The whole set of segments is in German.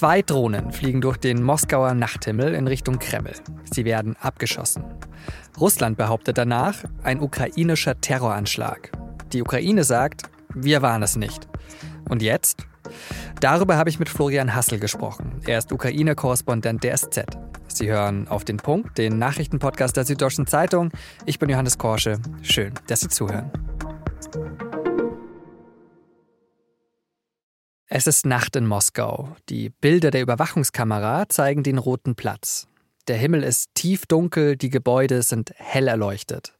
Zwei Drohnen fliegen durch den Moskauer Nachthimmel in Richtung Kreml. Sie werden abgeschossen. Russland behauptet danach, ein ukrainischer Terroranschlag. Die Ukraine sagt, wir waren es nicht. Und jetzt? Darüber habe ich mit Florian Hassel gesprochen. Er ist Ukraine-Korrespondent der SZ. Sie hören auf den Punkt, den Nachrichtenpodcast der Süddeutschen Zeitung. Ich bin Johannes Korsche. Schön, dass Sie zuhören. Es ist Nacht in Moskau. Die Bilder der Überwachungskamera zeigen den Roten Platz. Der Himmel ist tiefdunkel, die Gebäude sind hell erleuchtet.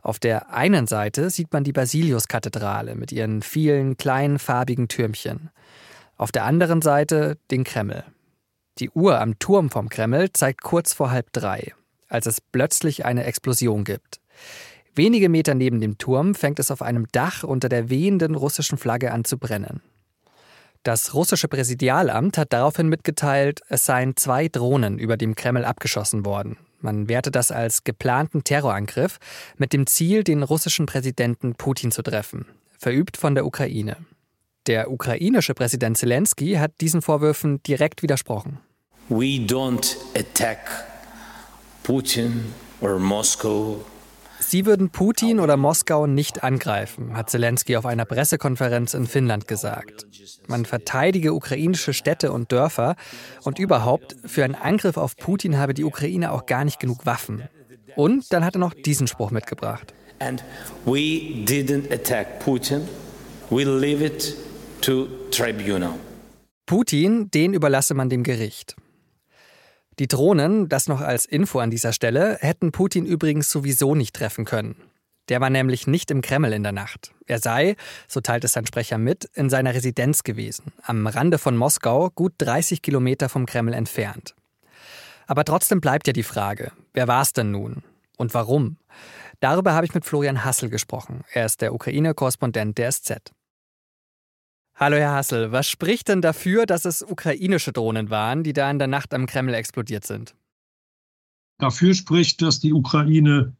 Auf der einen Seite sieht man die Basiliuskathedrale mit ihren vielen kleinen farbigen Türmchen. Auf der anderen Seite den Kreml. Die Uhr am Turm vom Kreml zeigt kurz vor halb drei, als es plötzlich eine Explosion gibt. Wenige Meter neben dem Turm fängt es auf einem Dach unter der wehenden russischen Flagge an zu brennen. Das russische Präsidialamt hat daraufhin mitgeteilt, es seien zwei Drohnen über dem Kreml abgeschossen worden. Man werte das als geplanten Terrorangriff mit dem Ziel, den russischen Präsidenten Putin zu treffen, verübt von der Ukraine. Der ukrainische Präsident Zelensky hat diesen Vorwürfen direkt widersprochen. We don't attack Putin or Moscow Sie würden Putin oder Moskau nicht angreifen, hat Zelensky auf einer Pressekonferenz in Finnland gesagt. Man verteidige ukrainische Städte und Dörfer und überhaupt, für einen Angriff auf Putin habe die Ukraine auch gar nicht genug Waffen. Und dann hat er noch diesen Spruch mitgebracht. And we didn't attack Putin. We leave it to tribunal. Putin, den überlasse man dem Gericht. Die Drohnen, das noch als Info an dieser Stelle, hätten Putin übrigens sowieso nicht treffen können. Der war nämlich nicht im Kreml in der Nacht. Er sei, so teilt es sein Sprecher mit, in seiner Residenz gewesen, am Rande von Moskau, gut 30 Kilometer vom Kreml entfernt. Aber trotzdem bleibt ja die Frage, wer war es denn nun? Und warum? Darüber habe ich mit Florian Hassel gesprochen. Er ist der Ukraine-Korrespondent der SZ. Hallo Herr Hassel, was spricht denn dafür, dass es ukrainische Drohnen waren, die da in der Nacht am Kreml explodiert sind? Dafür spricht, dass die Ukraine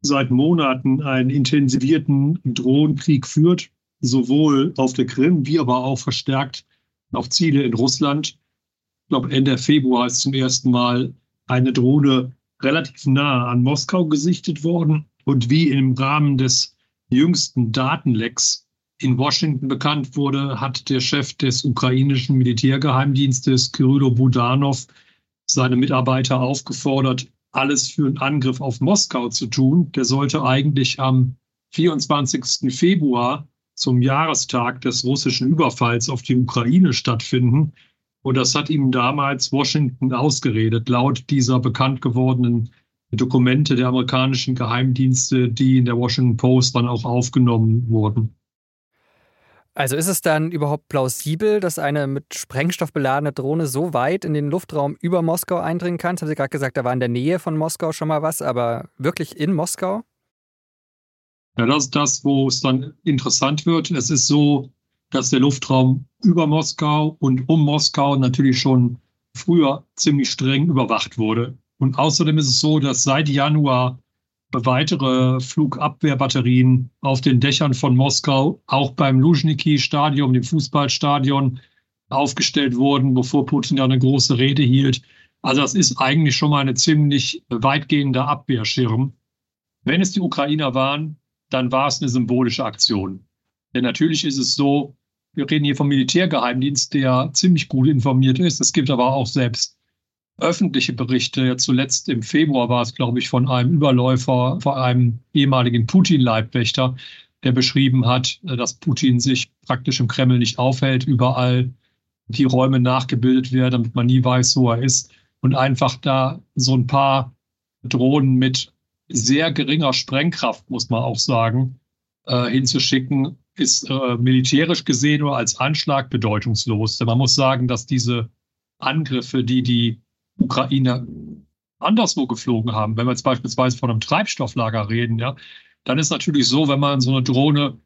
seit Monaten einen intensivierten Drohnenkrieg führt, sowohl auf der Krim wie aber auch verstärkt auf Ziele in Russland. Ich glaube, Ende Februar ist zum ersten Mal eine Drohne relativ nah an Moskau gesichtet worden. Und wie im Rahmen des jüngsten Datenlecks in Washington bekannt wurde, hat der Chef des ukrainischen Militärgeheimdienstes, Kyrylo Budanov, seine Mitarbeiter aufgefordert, alles für einen Angriff auf Moskau zu tun. Der sollte eigentlich am 24. Februar zum Jahrestag des russischen Überfalls auf die Ukraine stattfinden. Und das hat ihm damals Washington ausgeredet, laut dieser bekannt gewordenen Dokumente der amerikanischen Geheimdienste, die in der Washington Post dann auch aufgenommen wurden. Also ist es dann überhaupt plausibel, dass eine mit Sprengstoff beladene Drohne so weit in den Luftraum über Moskau eindringen kann? Das haben Sie gerade gesagt, da war in der Nähe von Moskau schon mal was, aber wirklich in Moskau? Ja, das ist das, wo es dann interessant wird. Es ist so, dass der Luftraum über Moskau und um Moskau natürlich schon früher ziemlich streng überwacht wurde. Und außerdem ist es so, dass seit Januar weitere Flugabwehrbatterien auf den Dächern von Moskau, auch beim Luzhniki-Stadion, dem Fußballstadion, aufgestellt wurden, bevor Putin da eine große Rede hielt. Also das ist eigentlich schon mal eine ziemlich weitgehende Abwehrschirm. Wenn es die Ukrainer waren, dann war es eine symbolische Aktion. Denn natürlich ist es so, wir reden hier vom Militärgeheimdienst, der ziemlich gut informiert ist. Es gibt aber auch selbst öffentliche Berichte. Ja, zuletzt im Februar war es, glaube ich, von einem Überläufer, von einem ehemaligen Putin-Leibwächter, der beschrieben hat, äh, dass Putin sich praktisch im Kreml nicht aufhält, überall die Räume nachgebildet werden, damit man nie weiß, wo er ist. Und einfach da so ein paar Drohnen mit sehr geringer Sprengkraft, muss man auch sagen, äh, hinzuschicken, ist äh, militärisch gesehen oder als Anschlag bedeutungslos. Denn man muss sagen, dass diese Angriffe, die die Ukraine anderswo geflogen haben, wenn wir jetzt beispielsweise von einem Treibstofflager reden, ja, dann ist natürlich so, wenn man so eine Drohne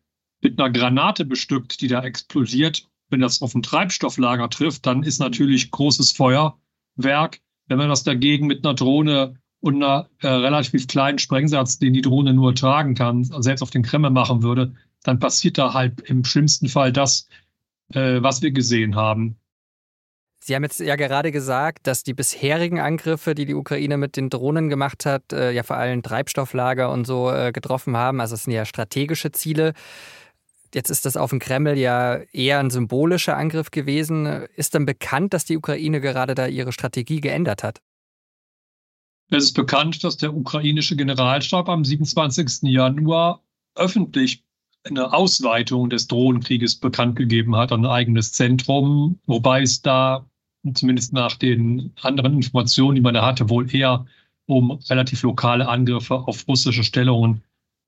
mit einer Granate bestückt, die da explodiert, wenn das auf ein Treibstofflager trifft, dann ist natürlich großes Feuerwerk. Wenn man das dagegen mit einer Drohne und einer äh, relativ kleinen Sprengsatz, den die Drohne nur tragen kann, selbst auf den Kreml machen würde, dann passiert da halt im schlimmsten Fall das, äh, was wir gesehen haben. Sie haben jetzt ja gerade gesagt, dass die bisherigen Angriffe, die die Ukraine mit den Drohnen gemacht hat, äh, ja vor allem Treibstofflager und so äh, getroffen haben. Also es sind ja strategische Ziele. Jetzt ist das auf den Kreml ja eher ein symbolischer Angriff gewesen. Ist denn bekannt, dass die Ukraine gerade da ihre Strategie geändert hat? Es ist bekannt, dass der ukrainische Generalstab am 27. Januar öffentlich eine Ausweitung des Drohnenkrieges bekannt gegeben hat, ein eigenes Zentrum, wobei es da zumindest nach den anderen Informationen, die man da hatte, wohl eher um relativ lokale Angriffe auf russische Stellungen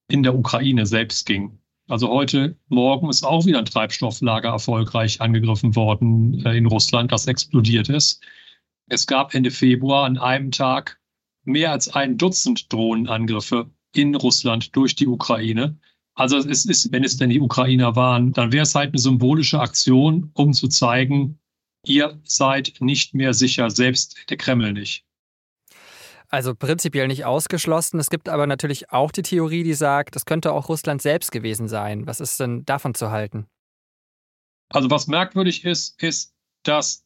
in der Ukraine selbst ging. Also heute Morgen ist auch wieder ein Treibstofflager erfolgreich angegriffen worden äh, in Russland, das explodiert ist. Es gab Ende Februar an einem Tag mehr als ein Dutzend Drohnenangriffe in Russland durch die Ukraine. Also es ist, wenn es denn die Ukrainer waren, dann wäre es halt eine symbolische Aktion, um zu zeigen, ihr seid nicht mehr sicher, selbst der Kreml nicht. Also prinzipiell nicht ausgeschlossen. Es gibt aber natürlich auch die Theorie, die sagt, das könnte auch Russland selbst gewesen sein. Was ist denn davon zu halten? Also was merkwürdig ist, ist, dass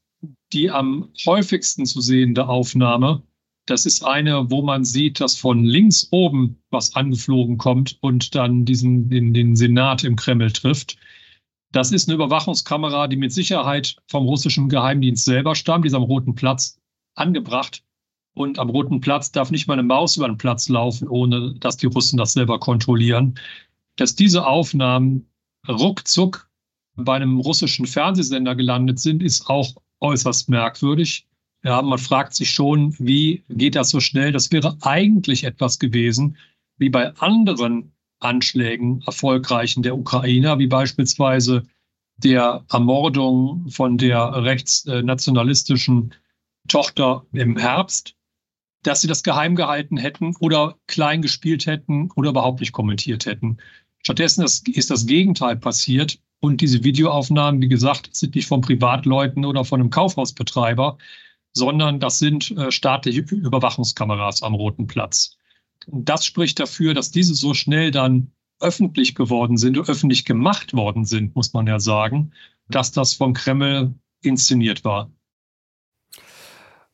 die am häufigsten zu sehende Aufnahme, das ist eine, wo man sieht, dass von links oben was angeflogen kommt und dann diesen, den, den Senat im Kreml trifft. Das ist eine Überwachungskamera, die mit Sicherheit vom russischen Geheimdienst selber stammt, die ist am Roten Platz angebracht. Und am Roten Platz darf nicht mal eine Maus über den Platz laufen, ohne dass die Russen das selber kontrollieren. Dass diese Aufnahmen ruckzuck bei einem russischen Fernsehsender gelandet sind, ist auch äußerst merkwürdig. Ja, man fragt sich schon, wie geht das so schnell? Das wäre eigentlich etwas gewesen, wie bei anderen Anschlägen erfolgreichen der Ukrainer, wie beispielsweise der Ermordung von der rechtsnationalistischen Tochter im Herbst, dass sie das geheim gehalten hätten oder klein gespielt hätten oder überhaupt nicht kommentiert hätten. Stattdessen ist das Gegenteil passiert. Und diese Videoaufnahmen, wie gesagt, sind nicht von Privatleuten oder von einem Kaufhausbetreiber, sondern das sind äh, staatliche Überwachungskameras am Roten Platz. Das spricht dafür, dass diese so schnell dann öffentlich geworden sind, öffentlich gemacht worden sind, muss man ja sagen, dass das vom Kreml inszeniert war.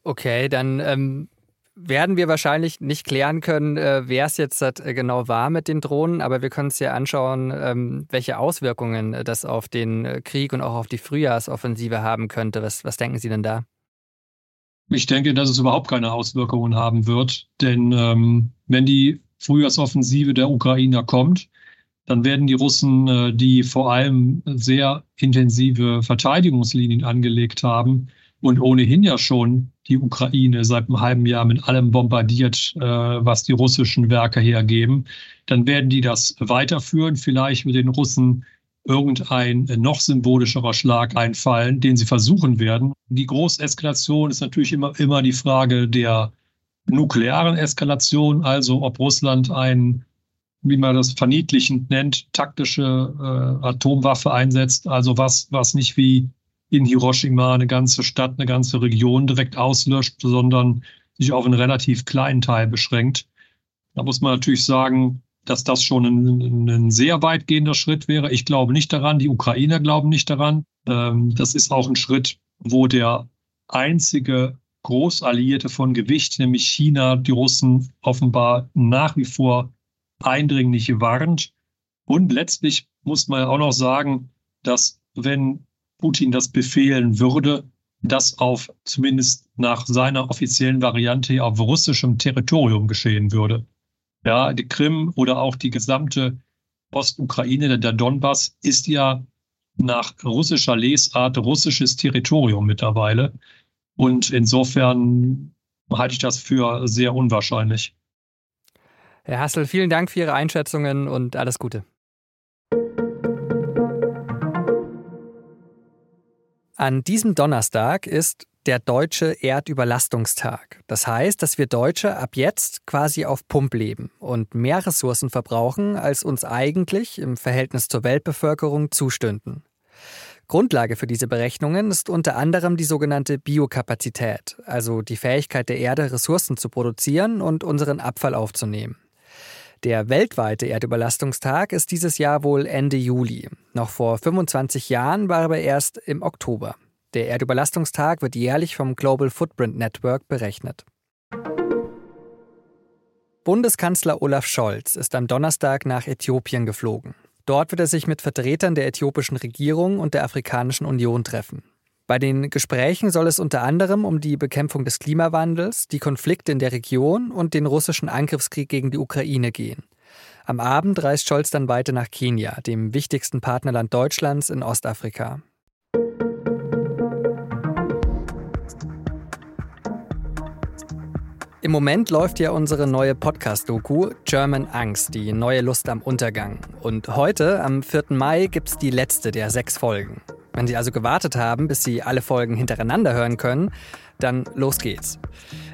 Okay, dann ähm, werden wir wahrscheinlich nicht klären können, äh, wer es jetzt äh, genau war mit den Drohnen, aber wir können uns ja anschauen, ähm, welche Auswirkungen das auf den äh, Krieg und auch auf die Frühjahrsoffensive haben könnte. Was, was denken Sie denn da? Ich denke, dass es überhaupt keine Auswirkungen haben wird, denn ähm, wenn die Frühjahrsoffensive der Ukrainer kommt, dann werden die Russen, äh, die vor allem sehr intensive Verteidigungslinien angelegt haben und ohnehin ja schon die Ukraine seit einem halben Jahr mit allem bombardiert, äh, was die russischen Werke hergeben, dann werden die das weiterführen, vielleicht mit den Russen irgendein noch symbolischerer Schlag einfallen, den sie versuchen werden. Die Großeskalation ist natürlich immer, immer die Frage der nuklearen Eskalation, also ob Russland ein, wie man das verniedlichend nennt, taktische äh, Atomwaffe einsetzt, also was, was nicht wie in Hiroshima eine ganze Stadt, eine ganze Region direkt auslöscht, sondern sich auf einen relativ kleinen Teil beschränkt. Da muss man natürlich sagen, dass das schon ein, ein, sehr weitgehender Schritt wäre. Ich glaube nicht daran, die Ukrainer glauben nicht daran. Ähm, das ist auch ein Schritt, wo der einzige Großalliierte von Gewicht, nämlich China, die Russen offenbar nach wie vor eindringlich warnt. Und letztlich muss man auch noch sagen, dass wenn Putin das befehlen würde, das auf zumindest nach seiner offiziellen Variante auf russischem Territorium geschehen würde. Ja, die Krim oder auch die gesamte Ostukraine, der Donbass, ist ja nach russischer Lesart russisches Territorium mittlerweile. Und insofern halte ich das für sehr unwahrscheinlich. Herr Hassel, vielen Dank für Ihre Einschätzungen und alles Gute. An diesem Donnerstag ist der deutsche Erdüberlastungstag. Das heißt, dass wir Deutsche ab jetzt quasi auf Pump leben und mehr Ressourcen verbrauchen, als uns eigentlich im Verhältnis zur Weltbevölkerung zustünden. Grundlage für diese Berechnungen ist unter anderem die sogenannte Biokapazität, also die Fähigkeit der Erde, Ressourcen zu produzieren und unseren Abfall aufzunehmen. Der weltweite Erdüberlastungstag ist dieses Jahr wohl Ende Juli. Noch vor 25 Jahren war er erst im Oktober. Der Erdüberlastungstag wird jährlich vom Global Footprint Network berechnet. Bundeskanzler Olaf Scholz ist am Donnerstag nach Äthiopien geflogen. Dort wird er sich mit Vertretern der äthiopischen Regierung und der Afrikanischen Union treffen. Bei den Gesprächen soll es unter anderem um die Bekämpfung des Klimawandels, die Konflikte in der Region und den russischen Angriffskrieg gegen die Ukraine gehen. Am Abend reist Scholz dann weiter nach Kenia, dem wichtigsten Partnerland Deutschlands in Ostafrika. Im Moment läuft ja unsere neue Podcast-Doku German Angst, die neue Lust am Untergang. Und heute, am 4. Mai, gibt es die letzte der sechs Folgen. Wenn Sie also gewartet haben, bis Sie alle Folgen hintereinander hören können, dann los geht's.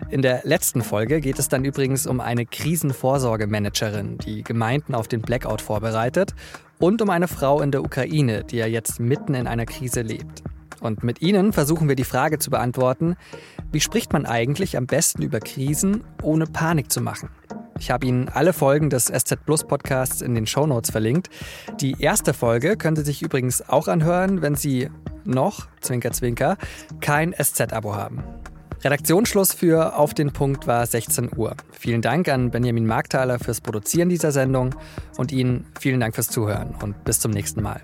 In der letzten Folge geht es dann übrigens um eine Krisenvorsorgemanagerin, die Gemeinden auf den Blackout vorbereitet, und um eine Frau in der Ukraine, die ja jetzt mitten in einer Krise lebt. Und mit Ihnen versuchen wir die Frage zu beantworten, wie spricht man eigentlich am besten über Krisen, ohne Panik zu machen? Ich habe Ihnen alle Folgen des SZ Plus Podcasts in den Show Notes verlinkt. Die erste Folge können Sie sich übrigens auch anhören, wenn Sie noch, Zwinker Zwinker, kein SZ-Abo haben. Redaktionsschluss für Auf den Punkt war 16 Uhr. Vielen Dank an Benjamin Markthaler fürs Produzieren dieser Sendung und Ihnen vielen Dank fürs Zuhören und bis zum nächsten Mal.